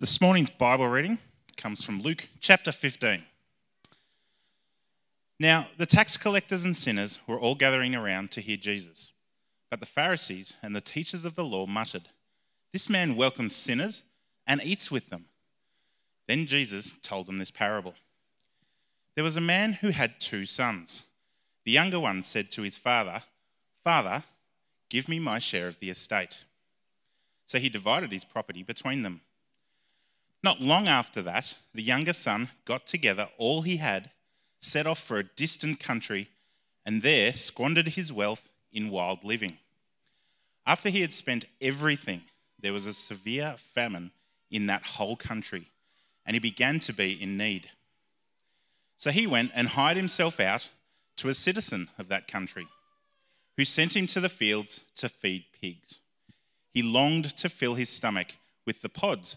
This morning's Bible reading comes from Luke chapter 15. Now, the tax collectors and sinners were all gathering around to hear Jesus. But the Pharisees and the teachers of the law muttered, This man welcomes sinners and eats with them. Then Jesus told them this parable. There was a man who had two sons. The younger one said to his father, Father, give me my share of the estate. So he divided his property between them. Not long after that, the younger son got together all he had, set off for a distant country, and there squandered his wealth in wild living. After he had spent everything, there was a severe famine in that whole country, and he began to be in need. So he went and hired himself out to a citizen of that country, who sent him to the fields to feed pigs. He longed to fill his stomach with the pods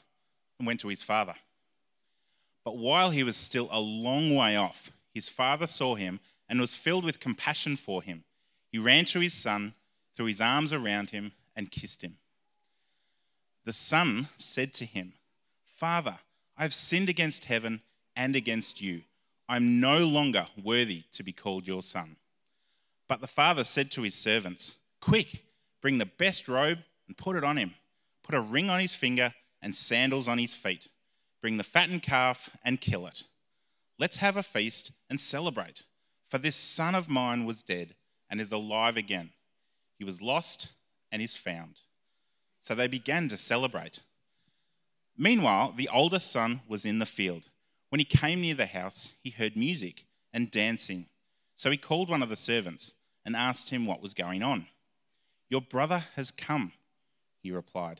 and went to his father. But while he was still a long way off, his father saw him and was filled with compassion for him. He ran to his son, threw his arms around him, and kissed him. The son said to him, Father, I have sinned against heaven and against you. I am no longer worthy to be called your son. But the father said to his servants, Quick, bring the best robe and put it on him. Put a ring on his finger and sandals on his feet. Bring the fattened calf and kill it. Let's have a feast and celebrate. For this son of mine was dead and is alive again. He was lost and is found. So they began to celebrate. Meanwhile, the older son was in the field. When he came near the house, he heard music and dancing. So he called one of the servants and asked him what was going on. Your brother has come, he replied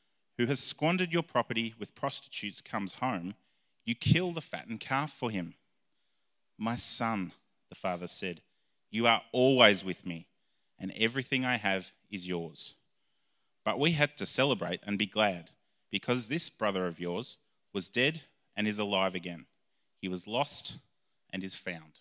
who has squandered your property with prostitutes comes home, you kill the fattened calf for him. My son, the father said, you are always with me, and everything I have is yours. But we had to celebrate and be glad, because this brother of yours was dead and is alive again. He was lost and is found.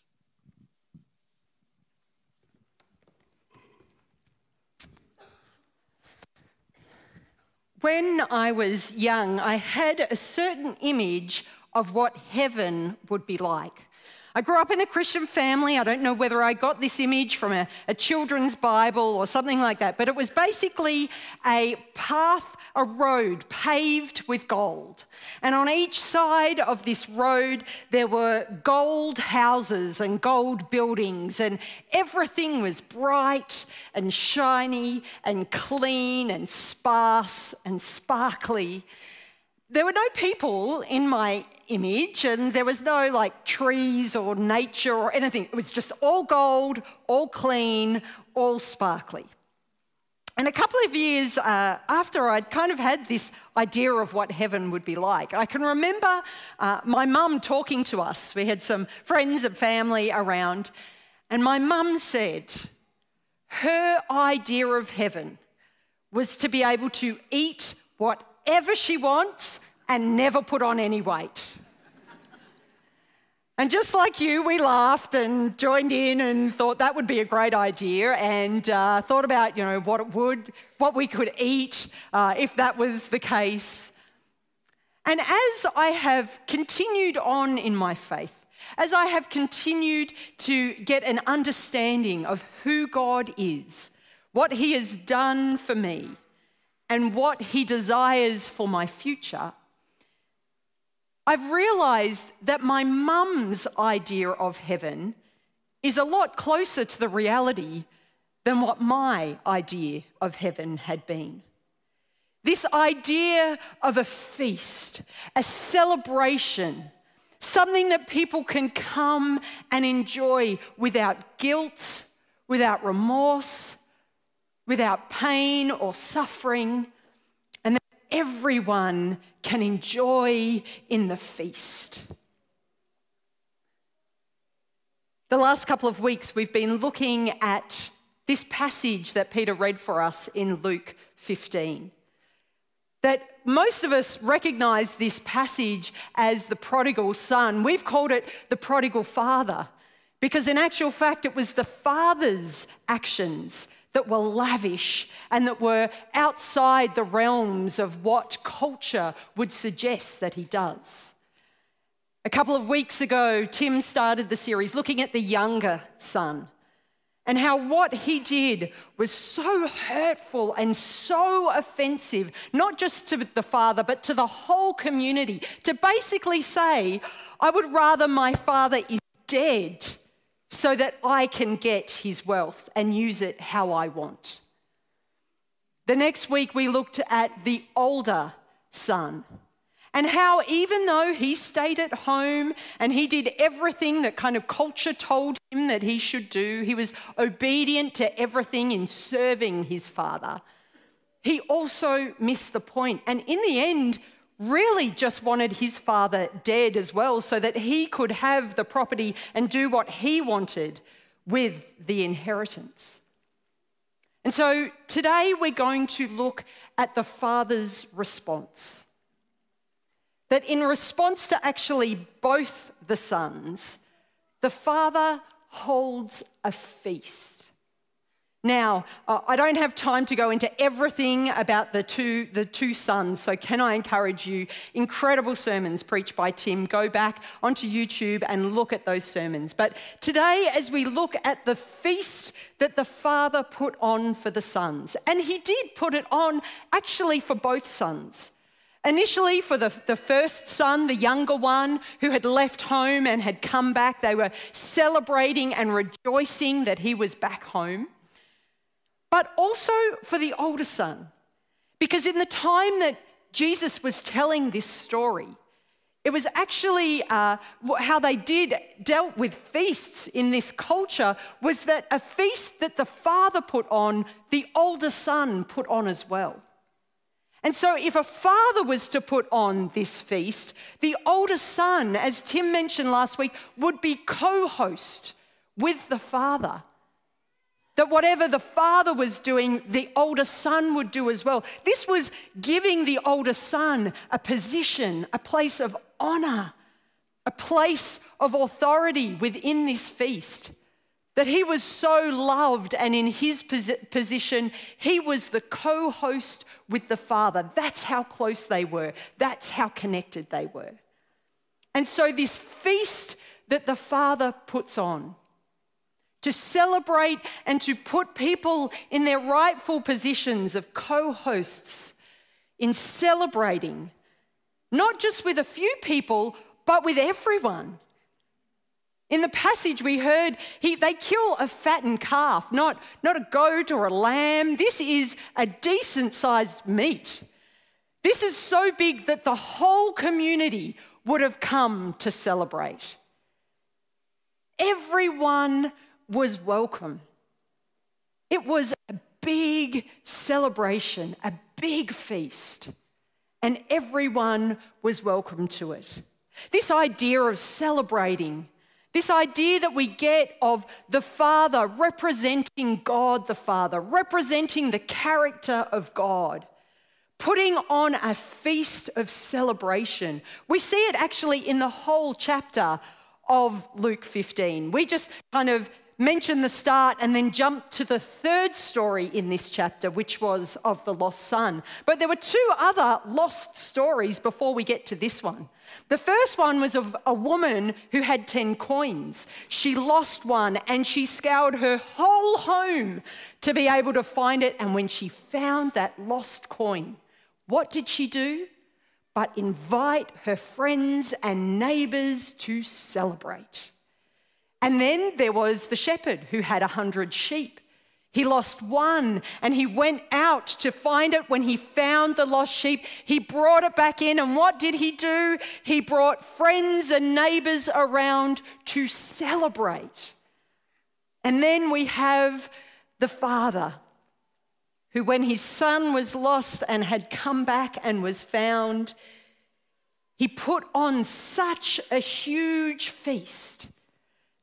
When I was young, I had a certain image of what heaven would be like. I grew up in a Christian family. I don't know whether I got this image from a, a, children's Bible or something like that, but it was basically a path, a road paved with gold. And on each side of this road, there were gold houses and gold buildings, and everything was bright and shiny and clean and sparse and sparkly. There were no people in my image, and there was no like trees or nature or anything. It was just all gold, all clean, all sparkly. And a couple of years uh, after I'd kind of had this idea of what heaven would be like, I can remember uh, my mum talking to us. We had some friends and family around, and my mum said her idea of heaven was to be able to eat whatever she wants and never put on any weight. And just like you, we laughed and joined in and thought that would be a great idea and uh, thought about, you know, what it would, what we could eat uh, if that was the case. And as I have continued on in my faith, as I have continued to get an understanding of who God is, what He has done for me, and what He desires for my future, I've realized that my mum's idea of heaven is a lot closer to the reality than what my idea of heaven had been. This idea of a feast, a celebration, something that people can come and enjoy without guilt, without remorse, without pain or suffering, everyone can enjoy in the feast. The last couple of weeks, we've been looking at this passage that Peter read for us in Luke 15 that most of us recognize this passage as the prodigal son. We've called it the prodigal father because, in actual fact, it was the father's actions that were lavish and that were outside the realms of what culture would suggest that he does. A couple of weeks ago, Tim started the series looking at the younger son and how what he did was so hurtful and so offensive, not just to the father, but to the whole community, to basically say, I would rather my father is dead so that I can get his wealth and use it how I want. The next week, we looked at the older son and how, even though he stayed at home and he did everything that kind of culture told him that he should do, he was obedient to everything in serving his father, he also missed the. And in the end, really just wanted his father dead as well so that he could have the property and do what he wanted with the inheritance. And so today we're going to look at the father's response that in response to actually both the sons, the father holds a feast. Now, uh, I don't have time to go into everything about the two, the two sons, so can I encourage you? Incredible sermons preached by Tim. Go back onto YouTube and look at those sermons. But today, as we look at the feast that the father put on for the sons, and he did put it on actually for both sons. Initially, for the, the first son, the younger one who had left home and had come back, they were celebrating and rejoicing that he was back home. But also for the older son, because in the time that Jesus was telling this story, it was actually uh, how they did dealt with feasts in this culture was that a feast that the father put on, the older son put on as well. And so, if a father was to put on this feast, the older son, as Tim mentioned last week, would be co host with the father. That whatever the father was doing, the older son would do as well. This was giving the older son a position, a place of honor, a place of authority within this feast that he was so loved, and in his position, he was the co host with the Father. That's how close they were, that's how connected they were. And so, this feast that the Father puts on to celebrate and to put people in their rightful positions of co hosts in celebrating, not just with a few people, but with everyone. In the passage, we heard he, they kill a fattened calf, not, not a goat or a lamb. This is a decent sized meat. This is so big that the whole community would have come to celebrate. Everyone was welcome. It was a big celebration, a big feast, and everyone was welcome to it. This idea of celebrating this idea that we get of the Father representing God the Father, representing the character of God, putting on a feast of celebration. We see it actually in the whole chapter of Luke 15. We just kind of mention the start and then jump to the third story in this chapter, which was of the lost son. But there were two other lost stories before we get to this one. The first one was of a woman who had 10 coins. She lost one and she scoured her whole home to be able to find it. And when she found that lost coin, what did she do? but invite her friends and neighbors to celebrate. And then there was the shepherd who had a hundred sheep. He lost one and he went out to find it. When he found the lost sheep, he brought it back in. And what did he do? He brought friends and neighbors around to celebrate. And then we have the father who, when his son was lost and had come back and was found, he put on such a huge feast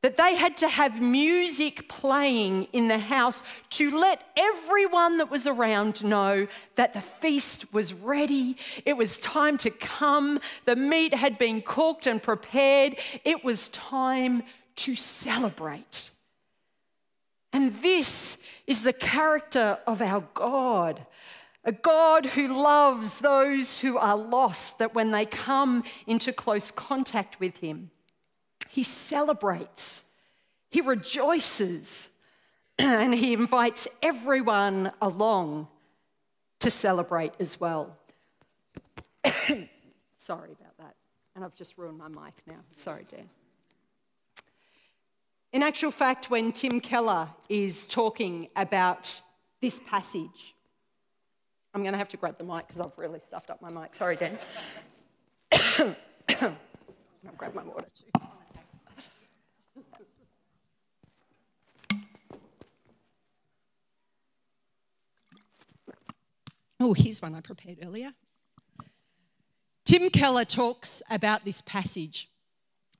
that they had to have music playing in the house to let everyone that was around know that the feast was ready. It was time to come. The meat had been cooked and prepared. It was time to celebrate. And this is the character of our God. A God who loves those who are lost, that when they come into close contact with Him, he celebrates, he rejoices, and he invites everyone along to celebrate as well. Sorry about that. And I've just ruined my mic now. Sorry, Dan. In actual fact, when Tim Keller is talking about this passage, I'm going to have to grab the mic because I've really stuffed up my mic. Sorry, Dan. I'll grab my water too. Oh, here's one I prepared earlier. Tim Keller talks about this passage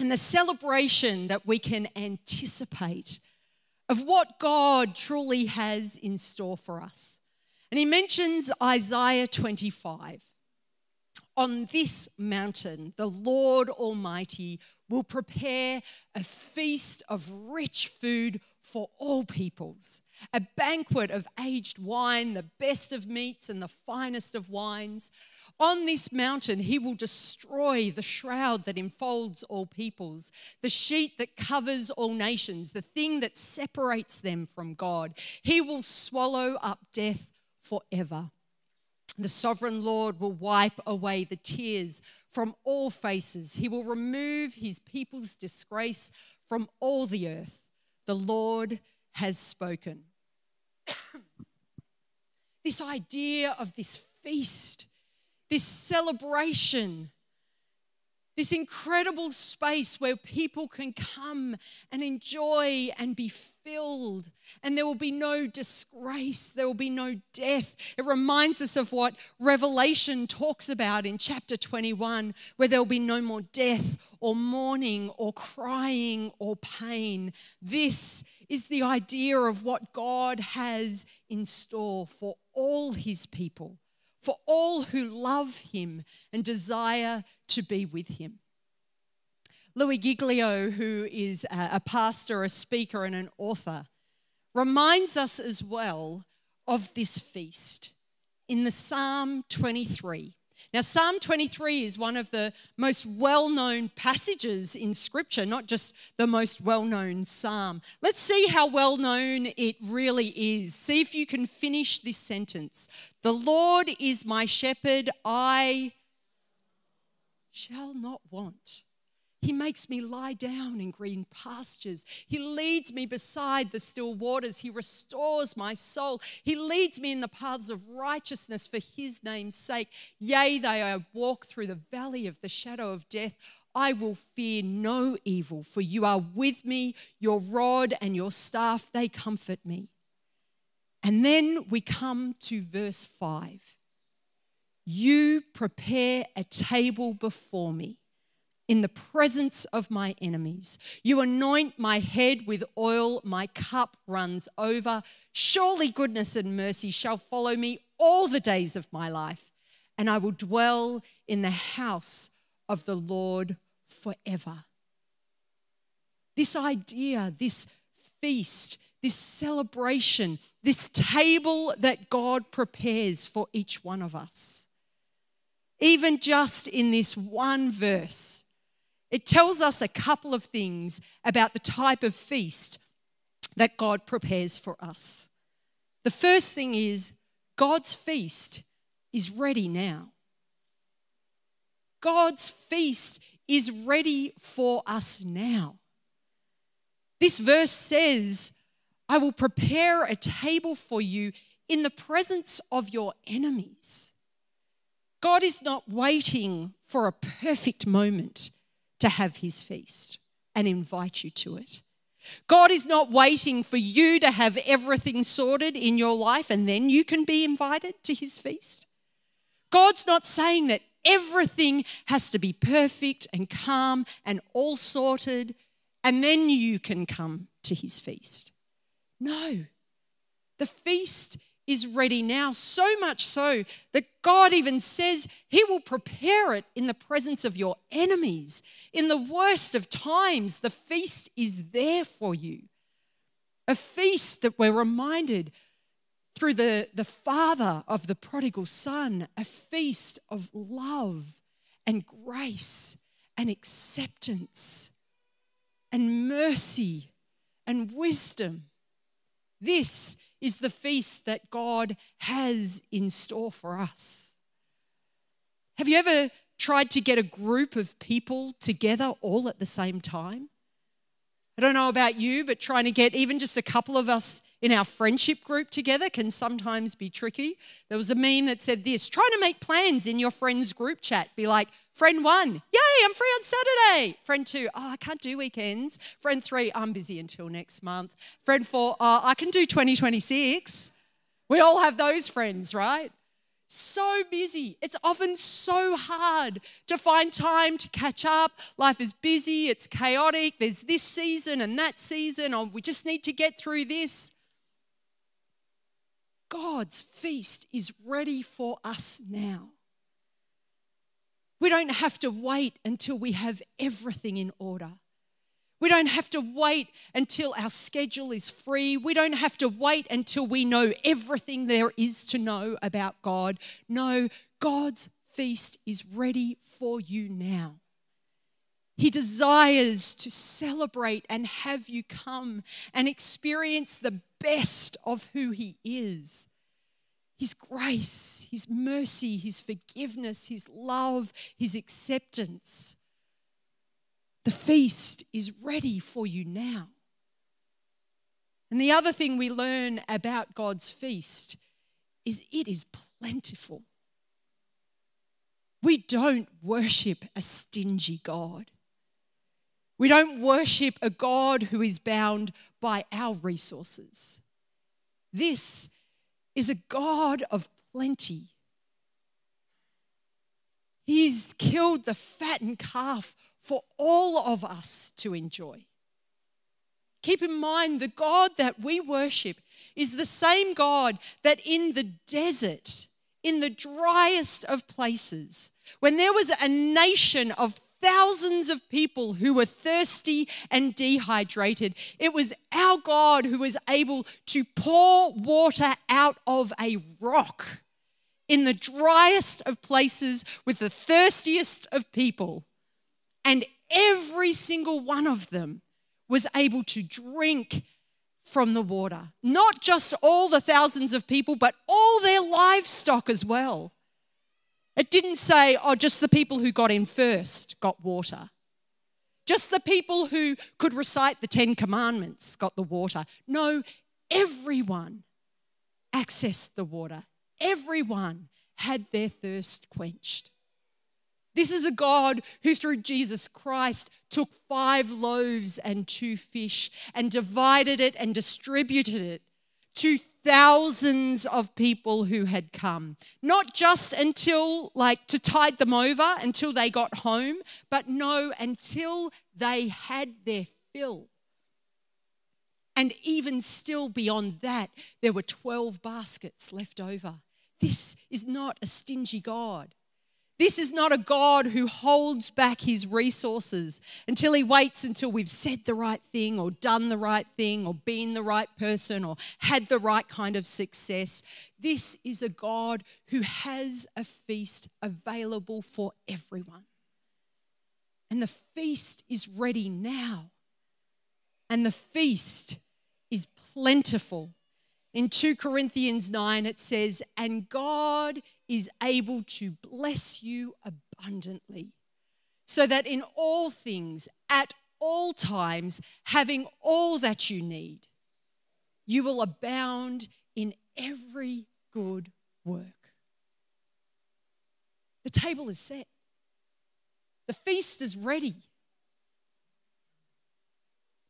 and the celebration that we can anticipate of what God truly has in store for us. And he mentions Isaiah 25. On this mountain, the Lord Almighty will prepare a feast of rich food for all peoples, a banquet of aged wine, the best of meats and the finest of wines. On this mountain, he will destroy the shroud that enfolds all peoples, the sheet that covers all nations, the thing that separates them from God. He will swallow up death forever. The sovereign Lord will wipe away the tears from all faces. He will remove his people's disgrace from all the earth. The Lord has spoken. this idea of this feast, this celebration, this incredible space where people can come and enjoy and be filled, and there will be no disgrace, there will be no death. It reminds us of what Revelation talks about in chapter 21, where there will be no more death or mourning or crying or pain. This is the idea of what God has in store for all his people, for all who love him and desire to be with him. Louis Giglio, who is a pastor, a speaker, and an author, reminds us as well of this feast in the Psalm 23. Now, Psalm 23 is one of the most well known passages in Scripture, not just the most well known psalm. Let's see how well known it really is. See if you can finish this sentence The Lord is my shepherd, I shall not want. He makes me lie down in green pastures. He leads me beside the still waters. He restores my soul. He leads me in the paths of righteousness for his name's sake. Yea, though I walk through the valley of the shadow of death, I will fear no evil, for you are with me. Your rod and your staff, they comfort me. And then we come to verse 5. You prepare a table before me in the presence of my enemies. You anoint my head with oil, my cup runs over. Surely goodness and mercy shall follow me all the days of my life, and I will dwell in the house of the Lord forever. This idea, this feast, this celebration, this table that God prepares for each one of us. Even just in this one verse, it tells us a couple of things about the type of feast that God prepares for us. The first thing is God's feast is ready now. God's feast is ready for us now. This verse says, I will prepare a table for you in the presence of your enemies. God is not waiting for a perfect moment to have his feast and invite you to it. God is not waiting for you to have everything sorted in your life and then you can be invited to his feast. God's not saying that everything has to be perfect and calm and all sorted and then you can come to his feast. No, the feast is ready now, so much so that God even says He will prepare it in the presence of your enemies. In the worst of times, the feast is there for you. A feast that we're reminded through the, the father of the prodigal son, a feast of love and grace and acceptance and mercy and wisdom. This is the feast that God has in store for us. Have you ever tried to get a group of people together all at the same time? I don't know about you, but trying to get even just a couple of us in our friendship group together can sometimes be tricky. There was a meme that said this trying to make plans in your friends' group chat. Be like, friend one, yay, I'm free on Saturday. Friend two, oh, I can't do weekends. Friend three, I'm busy until next month. Friend four, oh, I can do 2026. We all have those friends, right? so busy. It's often so hard to find time to catch up. Life is busy, it's chaotic. There's this season and that season, or we just need to get through this. God's feast is ready for us now. We don't have to wait until we have everything in order. We don't have to wait until our schedule is free. We don't have to wait until we know everything there is to know about God. No, God's feast is ready for you now. He desires to celebrate and have you come and experience the best of who He is. His grace, His mercy, His forgiveness, His love, His acceptance. The feast is ready for you now. And the other thing we learn about God's feast is it is plentiful. We don't worship a stingy God. We don't worship a God who is bound by our resources. This is a God of plenty. He's killed the fattened calf for all of us to enjoy. Keep in mind the God that we worship is the same God that in the desert, in the driest of places, when there was a nation of thousands of people who were thirsty and dehydrated, it was our God who was able to pour water out of a rock in the driest of places with the thirstiest of people and every single one of them was able to drink from the water. Not just all the thousands of people, but all their livestock as well. It didn't say, oh, just the people who got in first got water. Just the people who could recite the Ten Commandments got the water. No, everyone accessed the water. Everyone had their thirst quenched. This is a God who, through Jesus Christ, took five loaves and two fish and divided it and distributed it to thousands of people who had come. Not just until, like, to tide them over until they got home, but no, until they had their fill. And even still beyond that, there were 12 baskets left over. This is not a stingy God. This is not a God who holds back his resources until he waits until we've said the right thing or done the right thing or been the right person or had the right kind of success. This is a God who has a feast available for everyone. And the feast is ready now. And the feast is plentiful. In 2 Corinthians 9, it says, And God is able to bless you abundantly, so that in all things, at all times, having all that you need, you will abound in every good work. The table is set, the feast is ready.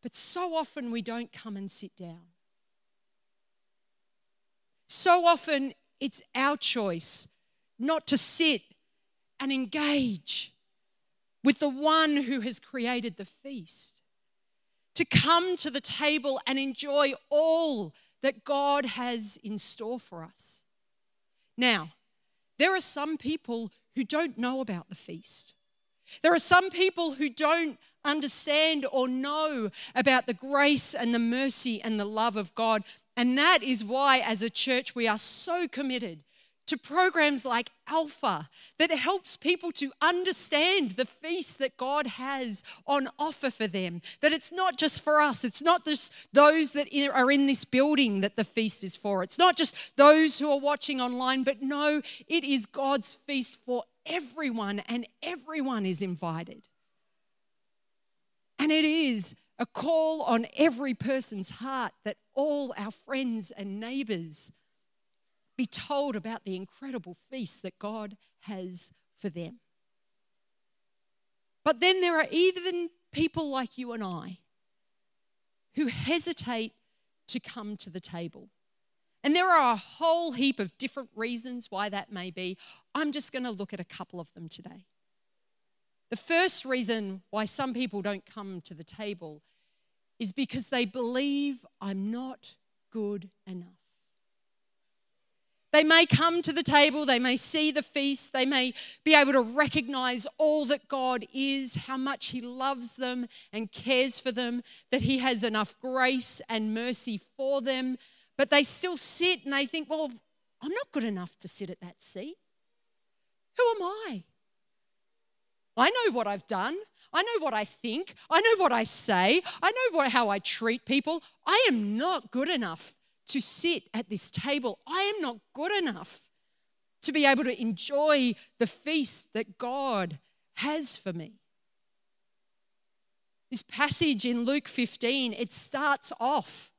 But so often we don't come and sit down. So often it's our choice not to sit and engage with the one who has created the feast, to come to the table and enjoy all that God has in store for us. Now, there are some people who don't know about the feast. There are some people who don't understand or know about the grace and the mercy and the love of God. And that is why, as a church, we are so committed to programs like Alpha that helps people to understand the feast that God has on offer for them. That it's not just for us, it's not just those that are in this building that the feast is for. It's not just those who are watching online, but no, it is God's feast for everyone, and everyone is invited. And it is a call on every person's heart that all our friends and neighbors be told about the incredible feast that God has for them. But then there are even people like you and I who hesitate to come to the table. And there are a whole heap of different reasons why that may be. I'm just going to look at a couple of them today. The first reason why some people don't come to the table is because they believe I'm not good enough. They may come to the table, they may see the feast, they may be able to recognize all that God is, how much He loves them and cares for them, that He has enough grace and mercy for them, but they still sit and they think, well, I'm not good enough to sit at that seat. Who am I? I know what I've done. I know what I think. I know what I say. I know what, how I treat people. I am not good enough to sit at this table. I am not good enough to be able to enjoy the feast that God has for me. This passage in Luke 15, it starts off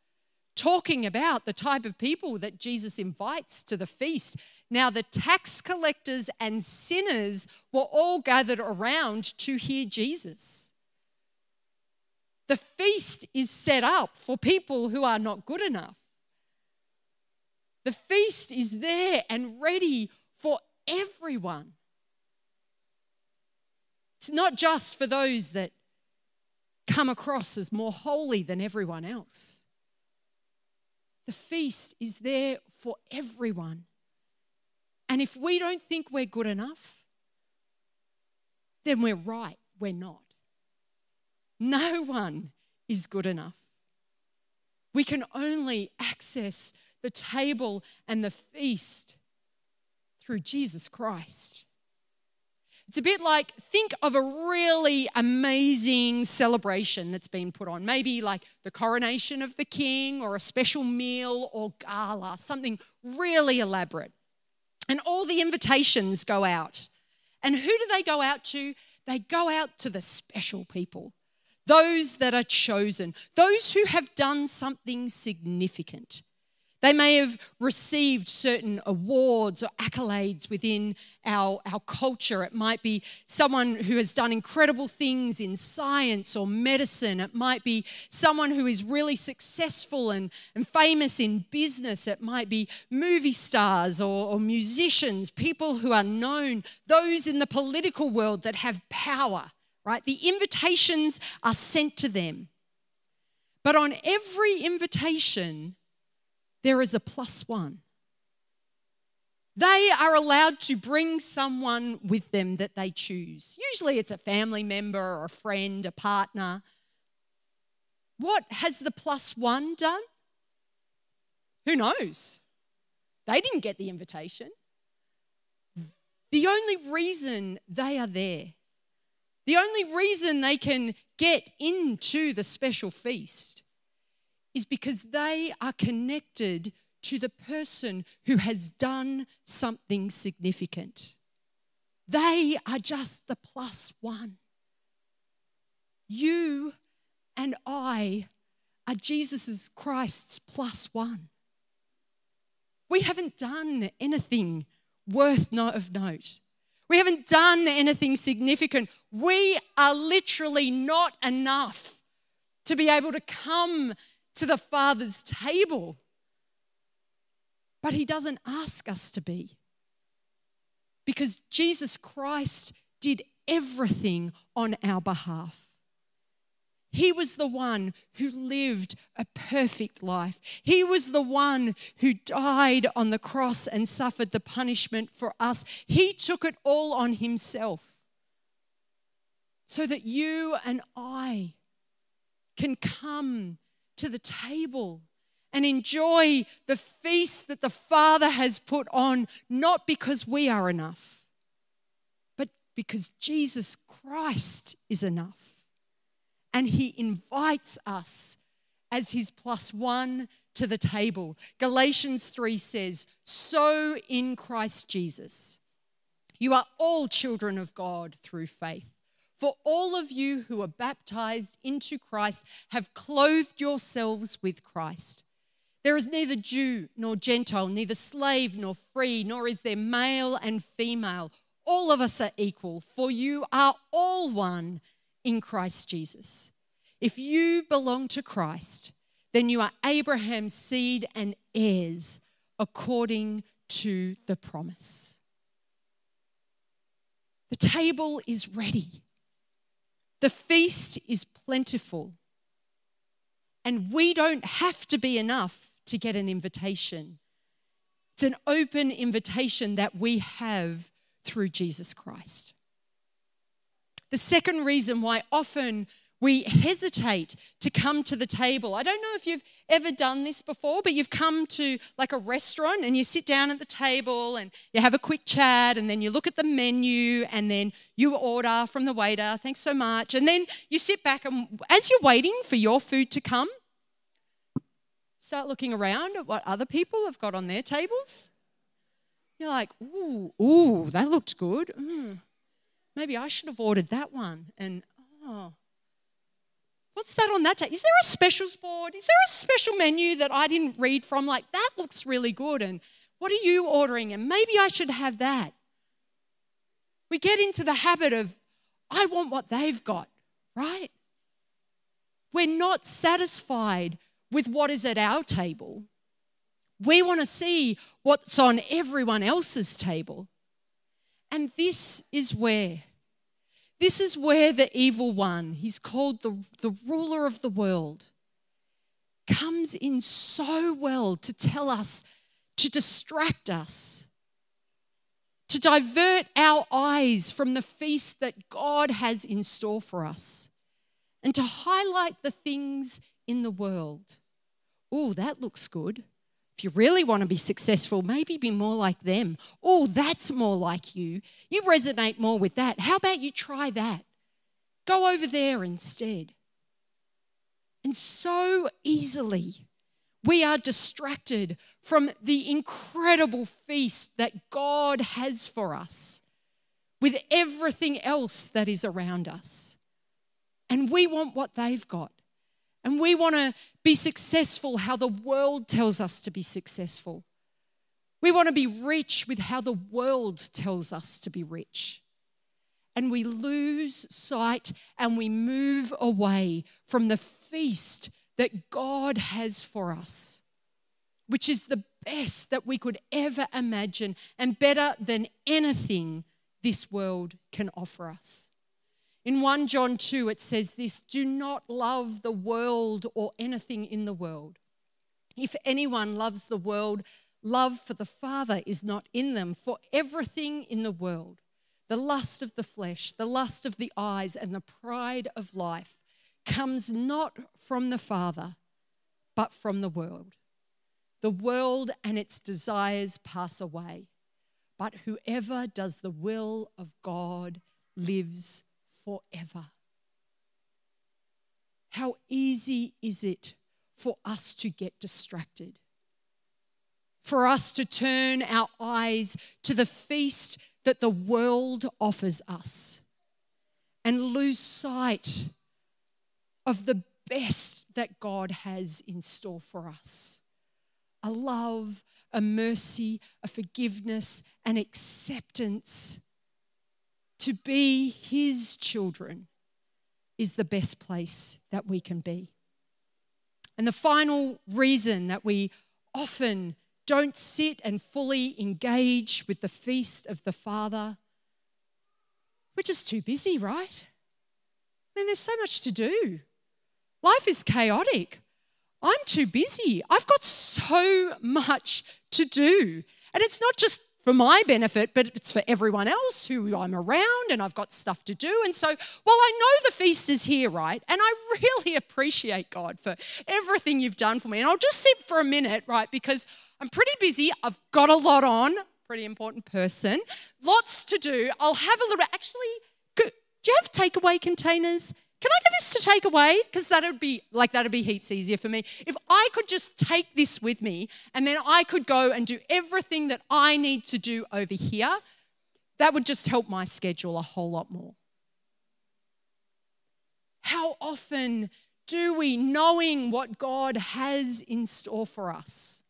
talking about the type of people that Jesus invites to the feast. Now, the tax collectors and sinners were all gathered around to hear Jesus. The feast is set up for people who are not good enough. The feast is there and ready for everyone. It's not just for those that come across as more holy than everyone else. The feast is there for everyone. And if we don't think we're good enough, then we're right, we're not. No one is good enough. We can only access the table and the feast through Jesus Christ. It's a bit like think of a really amazing celebration that's been put on. Maybe like the coronation of the king or a special meal or gala, something really elaborate. And all the invitations go out. And who do they go out to? They go out to the special people, those that are chosen, those who have done something significant. They may have received certain awards or accolades within our, our culture. It might be someone who has done incredible things in science or medicine. It might be someone who is really successful and, and famous in business. It might be movie stars or, or musicians, people who are known, those in the political world that have power, right? The invitations are sent to them. But on every invitation, there is a plus one. They are allowed to bring someone with them that they choose. Usually it's a family member or a friend, a partner. What has the plus one done? Who knows? They didn't get the invitation. The only reason they are there, the only reason they can get into the special feast is because they are connected to the person who has done something significant. They are just the plus one. You and I are Jesus Christ's plus one. We haven't done anything worth note of note. We haven't done anything significant. We are literally not enough to be able to come to the Father's table. But He doesn't ask us to be. Because Jesus Christ did everything on our behalf. He was the one who lived a perfect life. He was the one who died on the cross and suffered the punishment for us. He took it all on himself so that you and I can come to the table and enjoy the feast that the Father has put on, not because we are enough, but because Jesus Christ is enough and he invites us as his plus one to the table. Galatians 3 says, So in Christ Jesus, you are all children of God through faith. For all of you who are baptized into Christ have clothed yourselves with Christ. There is neither Jew nor Gentile, neither slave nor free, nor is there male and female. All of us are equal, for you are all one in Christ Jesus. If you belong to Christ, then you are Abraham's seed and heirs according to the promise. The table is ready, the feast is plentiful, and we don't have to be enough to get an invitation. It's an open invitation that we have through Jesus Christ. The second reason why often we hesitate to come to the table. I don't know if you've ever done this before, but you've come to like a restaurant and you sit down at the table and you have a quick chat and then you look at the menu and then you order from the waiter, thanks so much. And then you sit back and as you're waiting for your food to come, start looking around at what other people have got on their tables. You're like, ooh, ooh, that looked good. Mm, maybe I should have ordered that one. And oh, What's that on that day? Is there a specials board? Is there a special menu that I didn't read from? Like, that looks really good. And what are you ordering? And maybe I should have that. We get into the habit of, I want what they've got, right? We're not satisfied with what is at our table. We want to see what's on everyone else's table. And this is where this is where the evil one, he's called the, the ruler of the world, comes in so well to tell us, to distract us, to divert our eyes from the feast that God has in store for us, and to highlight the things in the world. Oh, that looks good. If you really want to be successful, maybe be more like them. Oh, that's more like you. You resonate more with that. How about you try that? Go over there instead. And so easily we are distracted from the incredible feast that God has for us with everything else that is around us. And we want what they've got. And we want to be successful how the world tells us to be successful. We want to be rich with how the world tells us to be rich. And we lose sight and we move away from the feast that God has for us, which is the best that we could ever imagine and better than anything this world can offer us. In 1 John 2, it says this Do not love the world or anything in the world. If anyone loves the world, love for the Father is not in them. For everything in the world, the lust of the flesh, the lust of the eyes, and the pride of life comes not from the Father, but from the world. The world and its desires pass away, but whoever does the will of God lives forever. How easy is it for us to get distracted? For us to turn our eyes to the feast that the world offers us and lose sight of the best that God has in store for us a love, a mercy, a forgiveness, an acceptance. To be His children is the best place that we can be. And the final reason that we often don't sit and fully engage with the feast of the Father, we're just too busy, right? I mean, there's so much to do. Life is chaotic. I'm too busy. I've got so much to do. And it's not just for my benefit, but it's for everyone else who I'm around and I've got stuff to do. And so, while I know the feast is here, right, and I really appreciate God for everything you've done for me, and I'll just sit for a minute, right, because I'm pretty busy. I've got a lot on, pretty important person, lots to do. I'll have a little, actually, do you have takeaway containers? Can I get this to take away? Because that'd be like that'd be heaps easier for me. If I could just take this with me and then I could go and do everything that I need to do over here, that would just help my schedule a whole lot more. How often do we, knowing what God has in store for us,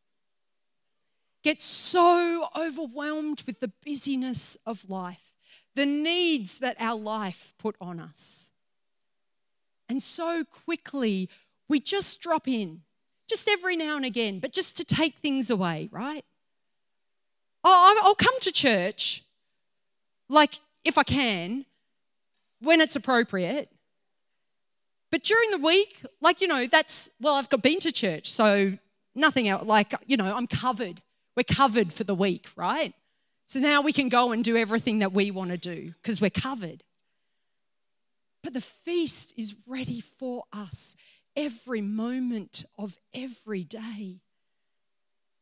get so overwhelmed with the busyness of life, the needs that our life put on us? And so quickly, we just drop in, just every now and again, but just to take things away, right? Oh, I'll come to church, like if I can, when it's appropriate. But during the week, like, you know, that's, well, I've got been to church, so nothing else, like, you know, I'm covered. We're covered for the week, right? So now we can go and do everything that we want to do because we're covered. But the feast is ready for us every moment of every day.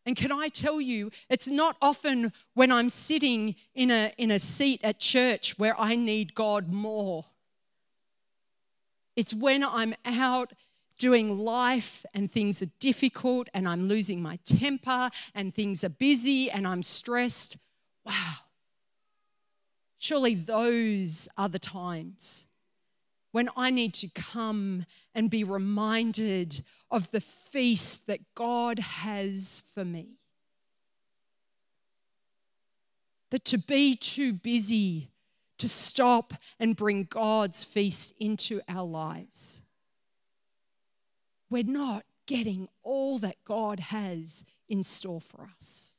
And can I tell you, it's not often when I'm sitting in a, in a seat at church where I need God more. It's when I'm out doing life and things are difficult and I'm losing my temper and things are busy and I'm stressed. Wow. Surely those are the times when I need to come and be reminded of the feast that God has for me. That to be too busy to stop and bring God's feast into our lives. We're not getting all that God has in store for us.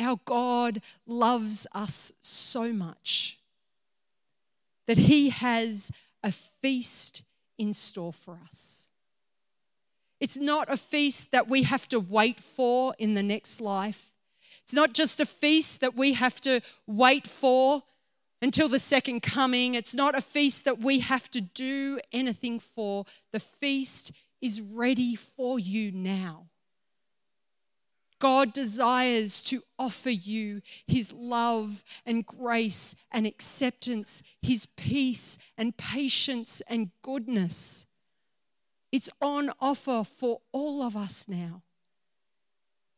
Our God loves us so much that He has a feast in store for us. It's not a feast that we have to wait for in the next life. It's not just a feast that we have to wait for until the second coming. It's not a feast that we have to do anything for. The feast is ready for you now. God desires to offer you His love and grace and acceptance, His peace and patience and goodness. It's on offer for all of us now.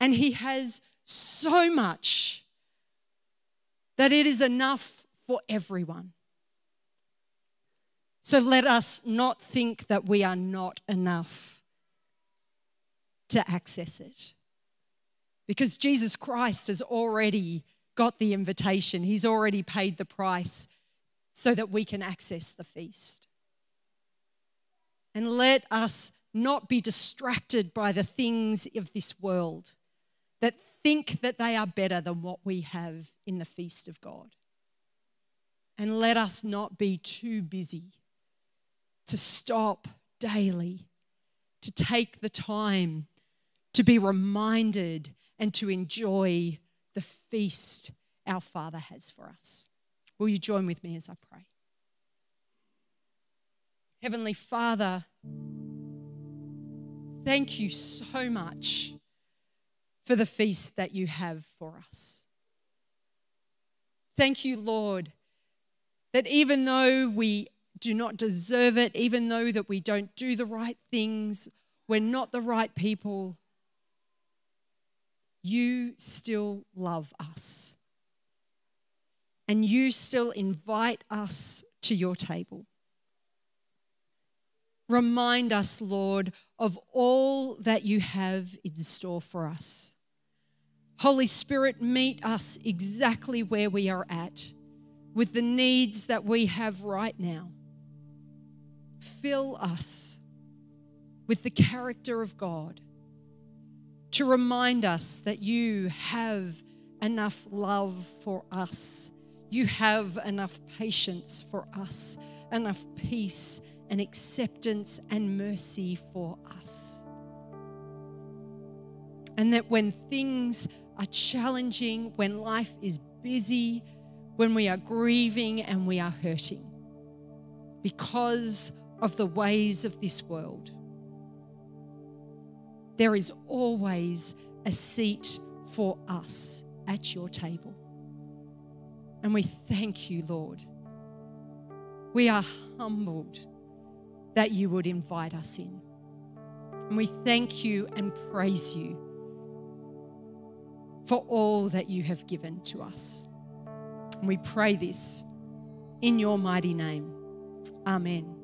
And He has so much that it is enough for everyone. So let us not think that we are not enough to access it because Jesus Christ has already got the invitation, He's already paid the price so that we can access the feast. And let us not be distracted by the things of this world that think that they are better than what we have in the feast of God. And let us not be too busy to stop daily, to take the time to be reminded and to enjoy the feast our Father has for us. Will you join with me as I pray? Heavenly Father, thank you so much for the feast that you have for us. Thank you, Lord, that even though we do not deserve it, even though that we don't do the right things, we're not the right people, you still love us. And you still invite us to your table. Remind us, Lord, of all that you have in store for us. Holy Spirit, meet us exactly where we are at with the needs that we have right now. Fill us with the character of God to remind us that you have enough love for us. You have enough patience for us, enough peace and acceptance and mercy for us. And that when things are challenging, when life is busy, when we are grieving and we are hurting because of the ways of this world, there is always a seat for us at your table. And we thank you, Lord. We are humbled that you would invite us in. And we thank you and praise you for all that you have given to us. And we pray this in your mighty name. Amen.